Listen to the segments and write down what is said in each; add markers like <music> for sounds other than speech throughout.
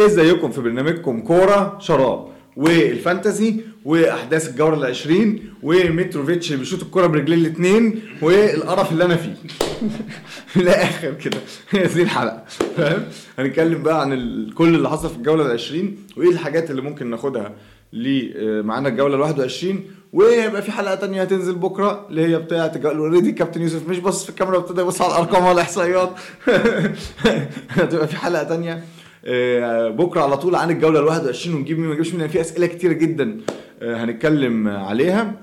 ازيكم في برنامجكم كورة شراب وال fantasy وأحداث الجولة العشرين ومتروفيتش اللي بيشوط الكورة برجليه الاثنين والقرف اللي أنا فيه. <laughs> في الآخر كده. <laughs> هي دي الحلقة. فاهم؟ هنتكلم بقى عن ال- كل اللي حصل في الجولة العشرين وإيه الحاجات اللي ممكن ناخدها ل آه، معانا الجولة ال 21 وهيبقى في حلقة تانية هتنزل بكرة اللي هي بتاعة already كابتن يوسف مش بص في الكاميرا وابتدى يبص على الأرقام والإحصائيات. <laughs> هتبقى في حلقة تانية. بكرة على طول عن الجولة ال 21 ونجيب مين ما نجيبش مين؟ في أسئلة كتيرة جدا آه، هنتكلم عليها.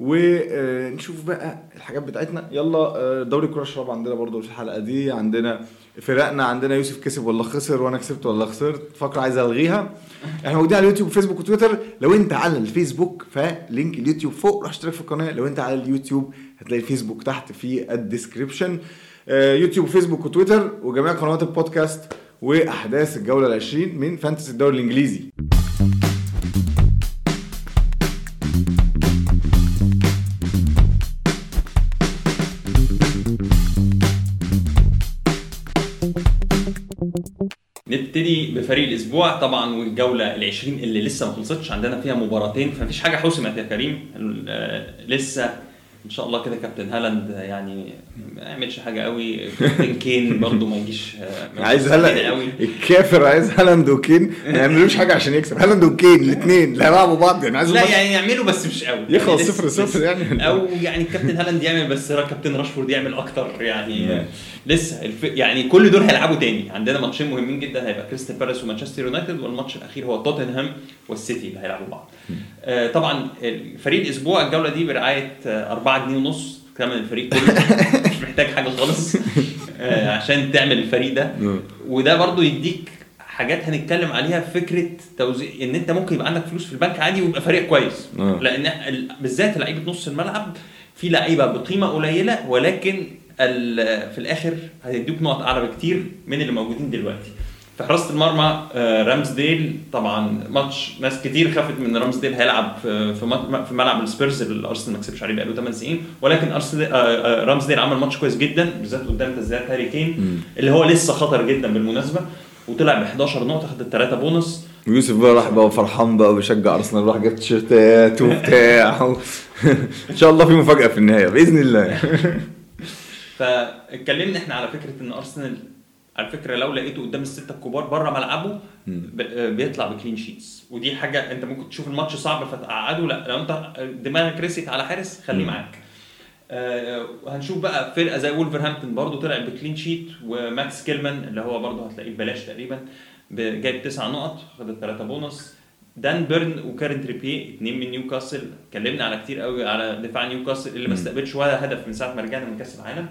ونشوف بقى الحاجات بتاعتنا. يلا آه، دوري كرة الشراب عندنا برضو في الحلقة دي. عندنا فرقنا عندنا يوسف كسب ولا خسر وأنا كسبت ولا خسرت. فقرة عايز ألغيها. إحنا موجودين على اليوتيوب وفيسبوك وتويتر. لو أنت على الفيسبوك ف link اليوتيوب فوق روح اشترك في القناة. لو أنت على اليوتيوب هتلاقي الفيسبوك تحت في ال description. آه، يوتيوب وفيسبوك وتويتر وجميع قنوات البودكاست. وأحداث الجولة العشرين من فانتسي الدوري الإنجليزي. نبتدي بفريق الأسبوع. طبعا والجوله ال20 اللي لسه ما خلصتش عندنا فيها مباراتين فمفيش حاجة. حسمت يا كريم. آه، لسه إن شاء الله كده كابتن هالاند يعني يعملش حاجة قوي. كابتن كين برضو ما يجيش آه، عايز هلا الكافر عايز هالاند وكين ما يعملوش حاجة عشان يكسب. هالاند وكين الاثنين لا يلعبوا بعض يعني عايز لا يعني يعملوا بس مش قوي. يخلص يعني لسه- صفر صفر. يعني. أو يعني كابتن هالاند يعمل بس كابتن راشفورد يعمل أكتر يعني. لسه الف... يعني كل دول هيلعبوا تاني. عندنا ماتشين مهمين جدا هيبقى كريستال بالاس ومانشستر يونايتد والماتش الأخير هو توتنهام والسيتي اللي هيلعبوا بعض. آه طبعا فريق الأسبوع الجولة دي برعاية آه 4 جنيه ونص. ثمن الفريق كله. <laughs> مش محتاج حاجة خالص <laughs> آه عشان تعمل الفريق ده نعم. وده برضو يديك حاجات هنتكلم عليها في فكرة توزيع إن أنت ممكن يبقى عندك فلوس في البنك عادي ويبقى فريق كويس آه. لأن ال- بالذات لعيبة نص الملعب في لعيبة بقيمة قليلة ولكن في الآخر هيدوك نقط أعلى بكتير من اللي موجودين دلوقتي في حراسة المرمى آه، رامزديل. طبعا ماتش ناس كتير خافت من رامزديل هيلعب في ملعب السبيرز اللي أرسنال ما كسبش عليه بقاله 8 سنين. ولكن آه، آه، رامزديل عمل ماتش كويس جدا بالذات قدام تسديدات هاري كين اللي هو لسه خطر جدا بالمناسبة. وطلع ب 11 نقطة خد الثلاثه بونص. ويوسف بقى راح بقى فرحان بقى وبيشجع أرسنال راح جاب تيشيرتات وبتاع. <laughs> إن شاء الله في مفاجأة في النهاية بإذن الله. <laughs> فاتكلمنا إحنا على فكرة إن أرسنال على فكرة لو لقيته قدام الستة الكبار بره ملعبه ب- بيطلع ب clean sheets ودي حاجة أنت ممكن تشوف الماتش صعب فتقعده. لا لو أنت دماغك رست على حارس خليه. معاك. آه، وهنشوف بقى فرقة زي وولفرهامبتون برضو طلع ب clean sheet وماكس كيلمان اللي هو برضو هتلاقيه ببلاش تقريبا جايب تسع نقط خد الثلاثه بونص. دان بيرن وكيران تريبيه اثنين من نيوكاسل. اتكلمنا على كتير قوي على دفاع نيوكاسل اللي ما. استقبلش ولا هدف من ساعة ما رجعنا من كأس العالم.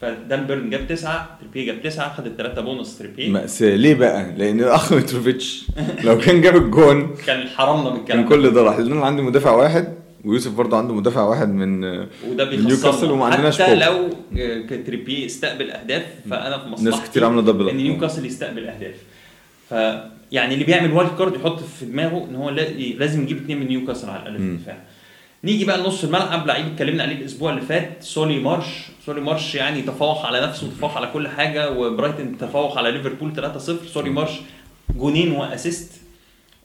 فدان بيرن جاب تسعة تريبيه جاب تسعة خد الثلاثه بونص تريبيه مأساة ليه بقى؟ لأن <laughs> الأخ ميتروفيتش لو كان جاب الجون <laughs> كان حرمنا من الكلام كان كل ده راح أنا عندي مدافع واحد ويوسف برضه عنده مدافع واحد من وده نيوكاسل وما عندناش حتى. لو آه، كان تريبيه استقبل أهداف فأنا في مصلحتي ناس كتير عاملة double ان. نيوكاسل يستقبل أهداف ف يعني اللي بيعمل wild card يحط في دماغه إن هو لا- لازم يجيب اثنين من نيوكاسل على الاقل في. الدفاع نيجي بقى لنص الملعب لعيب اتكلمنا عليه الأسبوع اللي فات سولي مارش. سولي مارش يعني تفوق على نفسه وتفوق على كل حاجة وبرايتون تفوق على ليفربول 3-0 سولي مارش جونين و assist.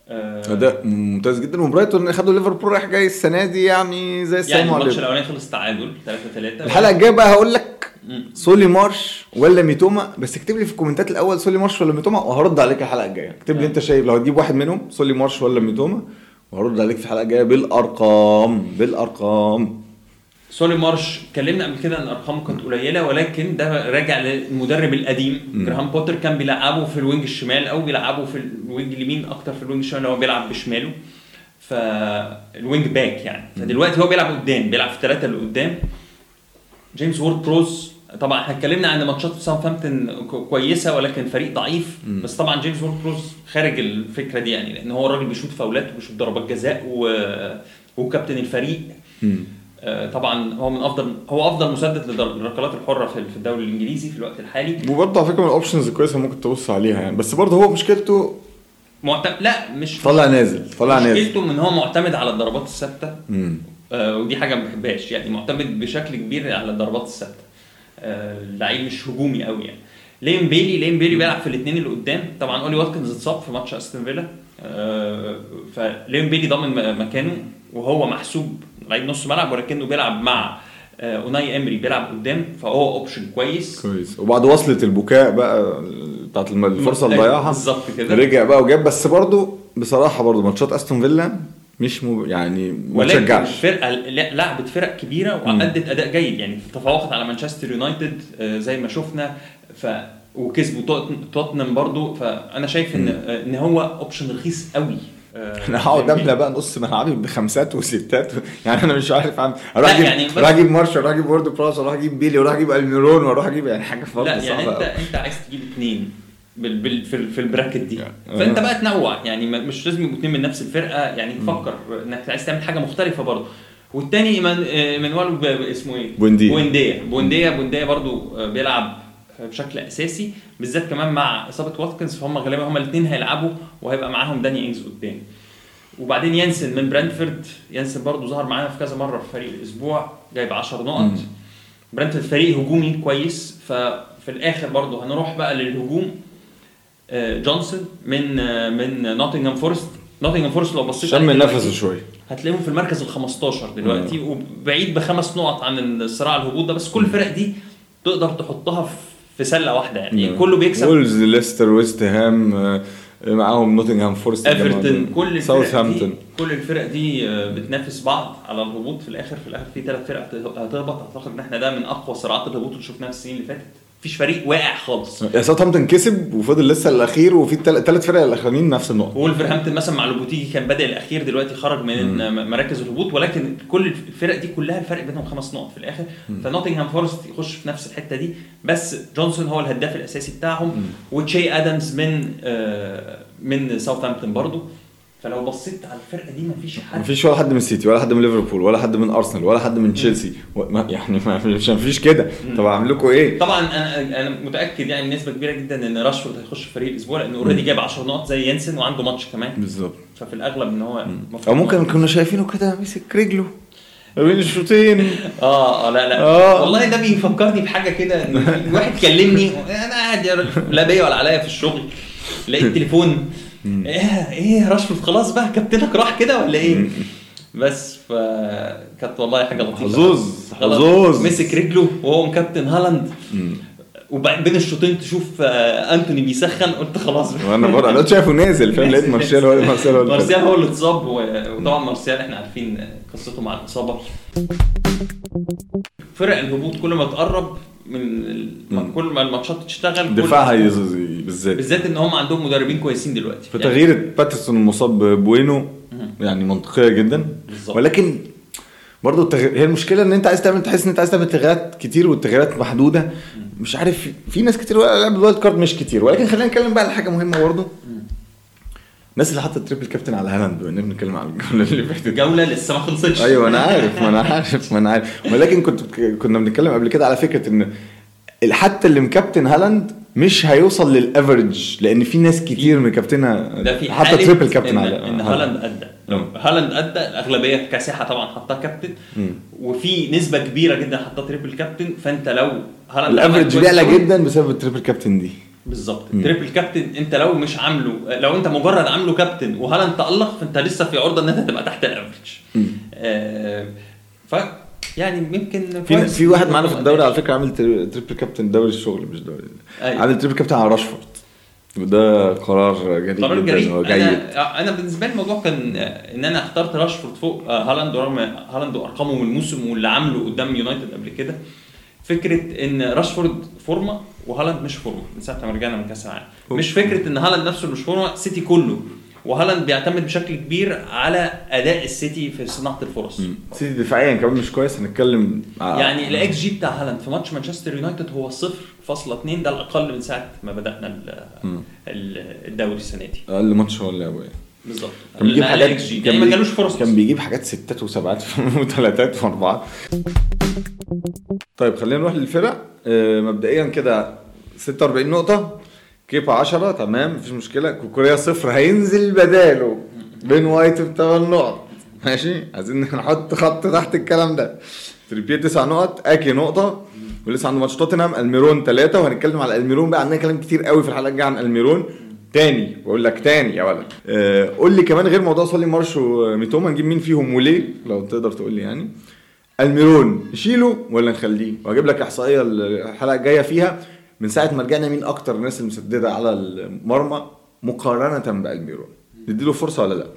آه، أداء ممتاز جدا. وبرايتون خدوا ليفربول رايح جاي السنة دي يعني زي يعني السلام الماتش الأولاني خلص تعادل 3-3 الحلقة الجاية بقى هقول لك. سولي مارش ولا ميتوما بس اكتب لي في ال comments ات الأول سولي مارش ولا ميتوما وهرد عليك الحلقة الجاية. اكتب لي آه. أنت شايف لو هتجيب واحد منهم سولي مارش ولا ميتوما. وهرد عليك في الحلقة الجايه بالأرقام بالأرقام. سولي مارش اتكلمنا قبل كده إن أرقامه كانت قليلة ولكن ده راجع للمدرب القديم. جراهام بوتر كان بيلعبه في ال wing الشمال أو بيلعبه في ال wing اليمين أكتر في ال wing الشمال هو بيلعب بشماله. فال wing back يعني. فدلوقتي هو بيلعب قدام بيلعب في الثلاثة اللي قدام. جيمس وورد براوز طبعا إحنا اتكلمنا عن ماتشات ساوثهامبتون كو- كويسة ولكن فريق ضعيف مم. بس طبعا جيمس وورد براوز خارج الفكرة دي يعني لأن هو الراجل بيشوط فاولات وبيشوط ضربات جزاء. وكابتن الفريق مم. آه، طبعا هو من افضل هو أفضل مسدد للركلات الحرة في الدوري الإنجليزي في الوقت الحالي وبرضه على فكرة من الاوبشنز الكويسه ممكن تبص عليها يعني بس برضه هو مشكلته معتمد لا مش طالع نازل طالع نازل مشكلته ان هو معتمد على الضربات الثابتة. آه، ودي حاجة ما بحبهاش يعني معتمد بشكل كبير على الضربات الثابتة آه، اللعيب مش هجومي قوي يعني. ليون بيلي ليون بيلي بيلعب في الاثنين اللي قدام. طبعا أولي واتكنز اتصاب في ماتش أستون فيلا. آه، فليون بيلي ضامن مكانه وهو محسوب لعيب نص ملعب ولكنه بيلعب مع آه، أوناي إيمري بيلعب قدام. فهو option كويس. كويس. وبعد وصلة البكاء بقى بتاعت الم- الفرصة اللي ضيعها بالظبط كده. رجع بقى وجاب. بس برضه بصراحة برضه ماتشات أستون فيلا مش مو يعني ما تشجعش. الفرقه لا- لعبت فرق كبيرة وأدت أداء جيد. يعني تفوقت على مانشستر يونايتد آه، زي ما شفنا ف وكسبوا توت- توتنهام برضو. فأنا شايف إن آه، إن هو option رخيص قوي. آه، أنا هقعد املى بقى نص ملعبي بخمسات وستات. <laughs> يعني أنا مش عارف اعمل أروح أجيب يعني أروح أجيب مارش أروح أجيب وورد براوز أروح أجيب بيلي وأروح أجيب ألميرون وأروح أجيب يعني حاجة فرق لا يعني انت. أنت عايز تجيب اثنين بال بال في, في ال bracket دي. فأنت بقى تنوع. يعني مش لازم يبقوا اثنين من نفس الفرقة. يعني تفكر إنك عايز تعمل حاجة مختلفة برضه. والتاني ب- اسمه إيه؟ بوينديا. بوينديا. بوينديا بوينديا برضه بيلعب بشكل أساسي بالذات كمان مع إصابة واتكنز. فهم غالبا هم الاثنين هيلعبوا وهيبقى معاهم داني إنجز قدام. وبعدين ينسن من برينتفورد ينسن برضه ظهر معانا في كذا مرة في فريق الأسبوع. جايب 10 نقط. مم. برينتفورد فريق هجومي كويس. ففي الآخر برضه هنروح بقى للهجوم. جونسون من آه، من نوتنغهام فورست. نوتنغهام فورست لو بصيت شم نفسه شوية هتلاقيهم في المركز ال 15 دلوقتي وبعيد بخمس نقط عن الصراع الهبوط ده بس كل الفرق دي تقدر تحطها في- سلة واحدة يعني. نعم. كله بيكسب. وولفز ليستر ويست هام آه، معاهم نوتنغهام فورست إيفرتون كل الفرق دي كل الفرق دي آه، بتنافس بعض على الهبوط في الآخر. في الآخر في ثلاث فرق هت- هتهبط. أعتقد إن إحنا ده من أقوى صراعات الهبوط اللي شفناها السنين اللي فاتت. مفيش فريق واقع خالص. ساوثهامبتون كسب وفضل لسه الأخير وفي الثلاث فرق الأخرانيين نفس النقط وولفرهامبتون مثلا مع لوبوتيجي كان بادئ الأخير دلوقتي خرج من م- مراكز الهبوط ولكن كل الفرق دي كلها الفرق بينهم خمس نقط في الآخر. فنوتنغهام فورست يخش في نفس الحتة دي. بس جونسون هو الهداف الأساسي بتاعهم. وتشي ادمز من آه، من ساوثهامبتون برضو. فلو بصيت على الفرقة دي مفيش حد. مفيش ولا حد من السيتي ولا حد من ليفربول ولا حد من أرسنال ولا حد من تشيلسي. و- يعني ما مش مفيش كده. طب أعمل لكم إيه؟ طبعا أنا أنا متأكد يعني بنسبة كبيرة جدا إن راشفورد هيخش فريق الأسبوع لأنه already جاب 10 نقط زي ينسن وعنده ماتش كمان. بالظبط. ففي الأغلب إن هو أو ممكن كنا شايفينه كده ماسك رجله بين الشوطين <laughs> آه آه لا لا. آه. والله ده بيفكرني بحاجة كده إن واحد كلمني أنا قاعد لا بيا ولا عليا في الشغل لقيت تليفون إيه إيه راشفورد خلاص بقى كابتنك راح كده ولا إيه؟ بس فكانت والله حاجة لطيفة. حظوظ حظوظ. مسك رجله وهو مكابتن هالاند. وبعدين بين الشوطين تشوف آه، أنتوني بيسخن قلت خلاص. وأنا برضه أنا شايفه نازل فاهم؟ لقيت <laughs> مارسيال هو مارسيال هو اللي مارسيال هو اللي اتصاب وطبعا مارسيال إحنا عارفين قصته مع الإصابة. فرق الهبوط كل ما تقرب من. مم. كل ما الماتشات تشتغل دفاعها بالذات. بالذات إن هم عندهم مدربين كويسين دلوقتي. في تغيير باترسون المصاب ببوينو يعني منطقية جدا. بالظبط. ولكن برضه التغيير هي المشكلة إن أنت عايز تعمل تحس إن أنت عايز تعمل تغييرات كتير والتغييرات محدودة. مش عارف في ناس كتير لعبت الوايلد كارد مش كتير. ولكن خلينا نتكلم بقى على حاجة مهمة برضه الناس اللي حطت triple captain على هالاند بما إننا بنتكلم على الجولة اللي فاتت. الجوله لسه ما خلصتش. أيوه أنا عارف ما أنا عارف ما أنا عارف. ولكن كنت كنا بنتكلم قبل كده على فكرة إن حتى اللي مكابتن هالاند مش هيوصل لل average لأن في ناس كتير مكابتنه ده في حتى triple captain على إن هالاند. أدى. لو. هالاند أدى الأغلبية كاسحه طبعا حطها كابتن. وفي نسبة كبيرة جدا حطها triple captain فأنت لو هالاند ال average بيعلى جدا بسبب ال triple captain دي. بالظبط مم. triple captain انت لو مش عامله لو انت مجرد عامله كابتن وهالاند تألق فانت لسه في عرضة إن انت تبقى تحت ال average. آه ف يعني يمكن في. في واحد معانا في الدوري على فكرة عامل tr- triple captain دوري الشغل مش دوري أيوة. عامل triple captain على راشفورد وده قرار جريء قرار وجيد أنا أنا بالنسبة لي الموضوع كان إن أنا اخترت راشفورد فوق آه، هالاند رغم هالاند وأرقامه من الموسم واللي عامله قدام يونايتد قبل كده فكرة إن راشفورد فورمة وهالاند مش فورمة. من ساعة ما رجعنا من كأس العالم. مش فكرة إن هالاند نفسه مش فورمة سيتي كله. وهالاند بيعتمد بشكل كبير على أداء السيتي في صناعة الفرص. سيتي دفاعيا كمان مش كويس هنتكلم يعني ال x G بتاع هالاند في ماتش مانشستر يونايتد هو 0.2 ده الأقل من ساعة ما بدأنا الدوري السنة دي. أقل ماتش هو اللي يعني. بالظبط. كان بيجيب حاجات. كان يعني ما جالوش فرص كان بيجيب حاجات ستات وسبعات <laughs> وثلاثات واربعات طيب خلينا نروح للفرق. آه، مبدئيا كده 46 نقطة. كيبا 10 تمام مفيش مشكلة. كوكوريا صفر هينزل بداله. بين وايت بثمان نقط. ماشي؟ عايزين نحط خط تحت الكلام ده. تريبيه 9 نقط. أكي نقطة. ولسه عنده ماتش توتنهام ألميرون ثلاثة وهنتكلم على ألميرون بقى. عندنا كلام كتير قوي في الحلقة الجاية عن ألميرون. تاني بقول لك تاني يا ولد. آه قول لي كمان غير موضوع سولي مارش وميتوما نجيب مين فيهم وليه لو تقدر تقول لي يعني. الميرون نشيله ولا نخليه؟ وهجيب لك إحصائية الحلقة الجاية فيها. من ساعة ما رجعنا مين أكتر الناس المسددة على المرمى مقارنة بالميرون؟ نديله فرصة ولا لأ؟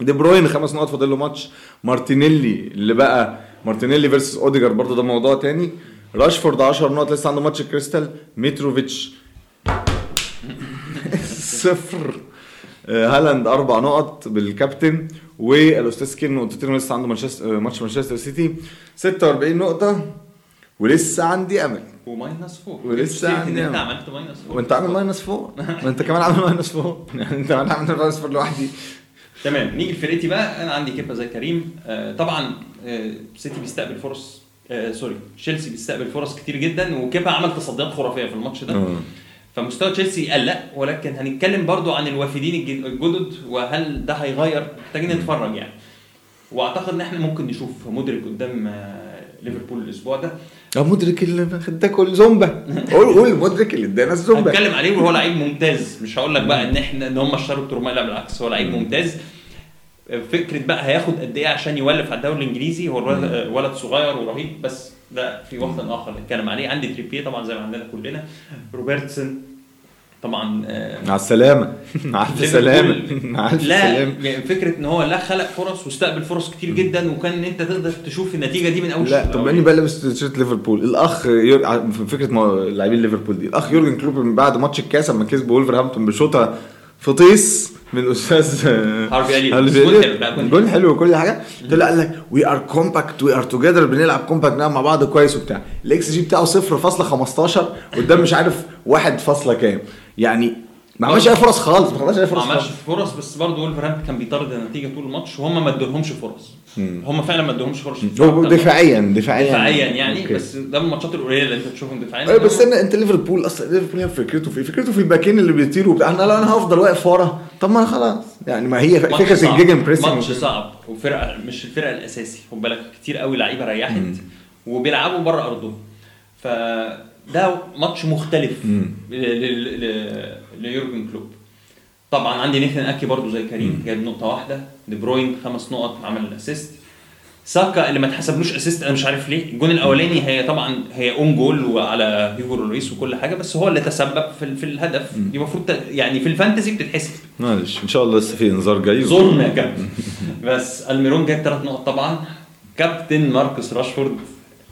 دي بروين خمس نقط فاضل له ماتش. مارتينيلي اللي بقى مارتينيلي versus اوديجار برضه ده موضوع تاني. راشفورد 10 نقط لسه عنده ماتش كريستال. ميتروفيتش. صفر. آه، هالاند أربع نقط بالكابتن والأستاذ كين نقطتين ولسه عنده مانشستر آه، ماتش مانشستر سيتي. 46 نقطة ولسه عندي أمل. و minus 4 ولسه عندي انت أمل. عملت minus 4 وأنت عامل minus 4 ما انت كمان عامل minus 4 يعني أنت كمان عامل minus 4 لوحدي. تمام. نيجي لفرقتي بقى. أنا عندي كيبا زي كريم. آه طبعا آه سيتي بيستقبل فرص آه sorry تشيلسي بيستقبل فرص كتير جدا. وكيبا عمل تصديات خرافية في الماتش ده. آه. فمستوى تشيلسي قلق ولكن هنتكلم برضو عن الوافدين الج- الجدد وهل ده هيغير؟ محتاجين نتفرج يعني. وأعتقد إن إحنا ممكن نشوف مدرك قدام آه، ليفربول الأسبوع ده. آه مدرك اللي اداكوا زومبا. قول قول مدرك اللي ادانا الزومبا. هتكلم عليه وهو لعيب ممتاز. مش هقول لك بقى إن إحنا إن هم اشتروا الترماء لا بالعكس هو لعيب ممتاز. فكرة بقى هياخد قد إيه عشان يولف على الدوري الإنجليزي هو الولد ولد صغير ورهيب بس ده في وقت آخر نتكلم عليه. عندي تريبيه طبعا زي ما عندنا كلنا. روبرتسون طبعا آه، مع السلامة. <laughs> مع ألف ليفربول- سلامة. مع ألف لا يعني فكرة إن هو لا خلق فرص واستقبل فرص كتير جدا وكان أنت تقدر تشوف النتيجة دي من أول لا طب الأول. إني بقى لابس تيشيرت ليفربول. الأخ يور... فكرة ما- لاعبين ليفربول دي. الأخ يورجن كلوب من بعد ماتش الكاس لما كسبوا ولفرهامبتون بشوطة فطيس. من الاستاذ آه، هارفي. هارفي جول. حلو، وكل حاجة طلع قال لك we are compact we are together بنلعب compact مع بعض كويس وبتاع الاكس جي بتاعه 0.15 قدام مش عارف 1 فاصلة كام يعني ما عملش أي فرص خالص ما خدش أي ما فرص عملش خالص. فرص بس برضه ولفرهامبتون كان بيطارد النتيجة طول الماتش وهم ما ادولهمش فرص. هم فعلا ما ادولهمش فرص. دفاعيا دفاعيا. دفاعيا يعني okay. بس ده من الماتشات القليلة اللي انت تشوفهم دفاعيا. أيوه بس أنا أنت ليفربول أصلا ليفربول هي فكرته في؟ فكرته في الباكين اللي بيطيروا وبتاع. أنا لا أنا هفضل واقف ورا طب ما أنا خلاص. يعني ما هي فكرة. ال gegenpressing ماتش صعب. وفرقة مش الفرقة الأساسي. خد بالك كتير قوي لعيبة ريحت وبيلعبوا بره أرضهم. فده ماتش مختلف ليورجن كلوب. طبعا عندي نيثن أكي برضو زي كريم جايب نقطة واحدة. دي بروين خمس نقط عمل ال assist ساكا اللي ما اتحسبلوش assist أنا مش عارف ليه. الجون الأولاني هي طبعا هي own goal وعلى هيجو لوريس وكل حاجة بس هو اللي تسبب في, في الهدف. دي المفروض يعني في ال fantasy بتتحسب. معلش إن شاء الله لسه في انذار جاي. ظلم يا كابتن. بس ألميرون جاب ثلاث نقط طبعا. كابتن ماركوس راشفورد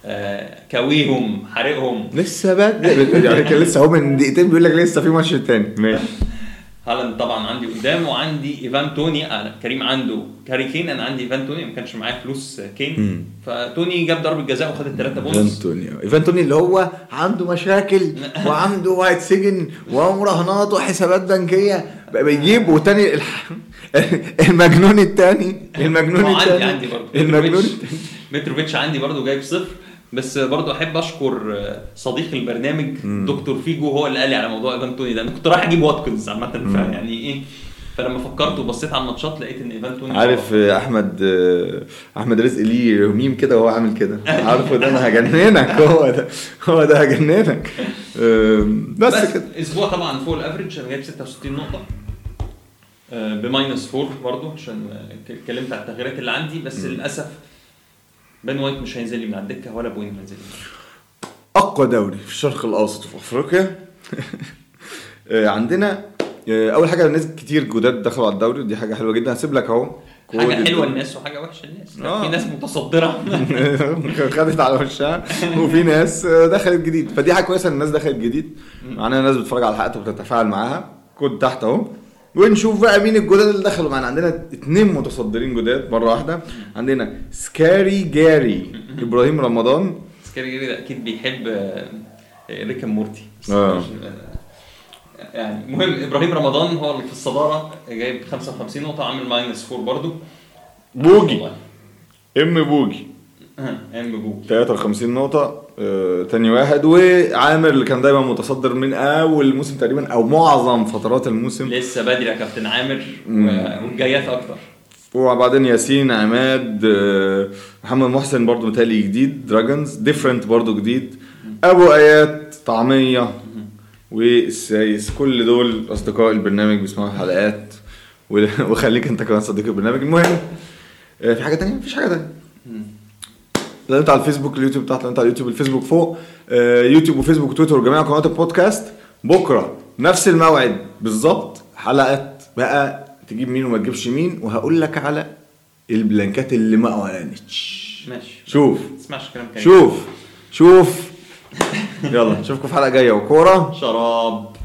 آه كويهم حرقهم. لسه بدري <laughs> يعني كان لسه هو من دقيقتين بيقول لك لسه في ماتش تاني. ماشي. <laughs> هالاند طبعا عندي قدام وعندي إيفان توني. أنا كريم عنده. كاري كين أنا عندي إيفان توني. ما كانش معايا فلوس كين. مم. فتوني جاب ضربة جزاء وخد الثلاثه بونص. إيفان توني. إيفان توني اللي هو عنده مشاكل <laughs> وعنده وايت سجن ومراهنات وحسابات بنكية. بيجيب وتاني الح... المجنون التاني. المجنون هو عندي التاني. عندي برضه. المجنون التاني. متروفيتش عندي برضه جايب صفر. بس برضه أحب أشكر صديق البرنامج دكتور فيجو هو اللي قال لي على موضوع إيفان توني ده. أنا كنت رايح أجيب واتكنز عامة فيعني إيه فلما فكرت وبصيت على الماتشات لقيت إن إيفان توني عارف أحمد أحمد رزق ليه ميم كده وهو عامل كده؟ <laughs> عارفه ده؟ أنا هجننك. <laughs> هو ده. هو ده هجننك. بس, بس كده. أسبوع طبعا فوق ال average أنا جايب 66 نقطة. آه، ب minus 4 برضه عشان اتكلمت على التغييرات اللي عندي بس للأسف بين وايت مش هينزل لي من على الدكة ولا بوين هينزل أقوى دوري في الشرق الأوسط وفي أفريقيا. <laughs> آه، عندنا آه، أول حاجة ناس كتير جداد دخلوا على الدوري ودي حاجة حلوة جدا. هسيب لك أهو. حاجة حلوة. للناس وحاجة وحشة للناس. آه. في ناس متصدرة. <laughs> خدت على وشها. وفي ناس آه، دخلت جديد. فدي حاجة كويسة إن الناس دخلت جديد. معانا ناس بتتفرج على الحلقات وبتتفاعل معاها. كود تحت أهو. ونشوف بقى مين الجداد اللي دخلوا. معانا عندنا اتنين متصدرين جداد مرة واحدة. عندنا Scary Gary إبراهيم رمضان. Scary Gerry ده أكيد بيحب آه، Rick and Morty. آه. آه، يعني مهم إبراهيم رمضان هو اللي في الصدارة جايب 55 نقطة عامل minus 4 برضه. بوجي. إم بوجي. إم بوجي. 53 نقطة. آه، تاني واحد. وعامر اللي كان دايما متصدر من أول الموسم تقريبا أو معظم فترات الموسم. لسه بدري يا كابتن عامر والجايات أكتر. وبعدين ياسين عماد آه، محمد محسن برضو متهيألي جديد Dragons different برضو جديد. أبو ايات طعمية. والسايس كل دول أصدقاء البرنامج بيسمعوا الحلقات. <laughs> وخليك أنت كمان صديق البرنامج. المهم آه، في حاجة تانية؟ مفيش حاجة تانية. لو انت على الفيسبوك اليوتيوب بتاعت لو انت على اليوتيوب الفيسبوك فوق آه، يوتيوب وفيسبوك وتويتر وجميع قنوات البودكاست. بكرة نفس الموعد بالظبط حلقة بقى تجيب مين وما تجيبش مين وهقول لك على ال blank ات اللي ما أعلنتش. ماشي. شوف. تسمعش كلام كريم شوف. شوف. يلا نشوفكم في حلقة جاية. وكورة. شراب.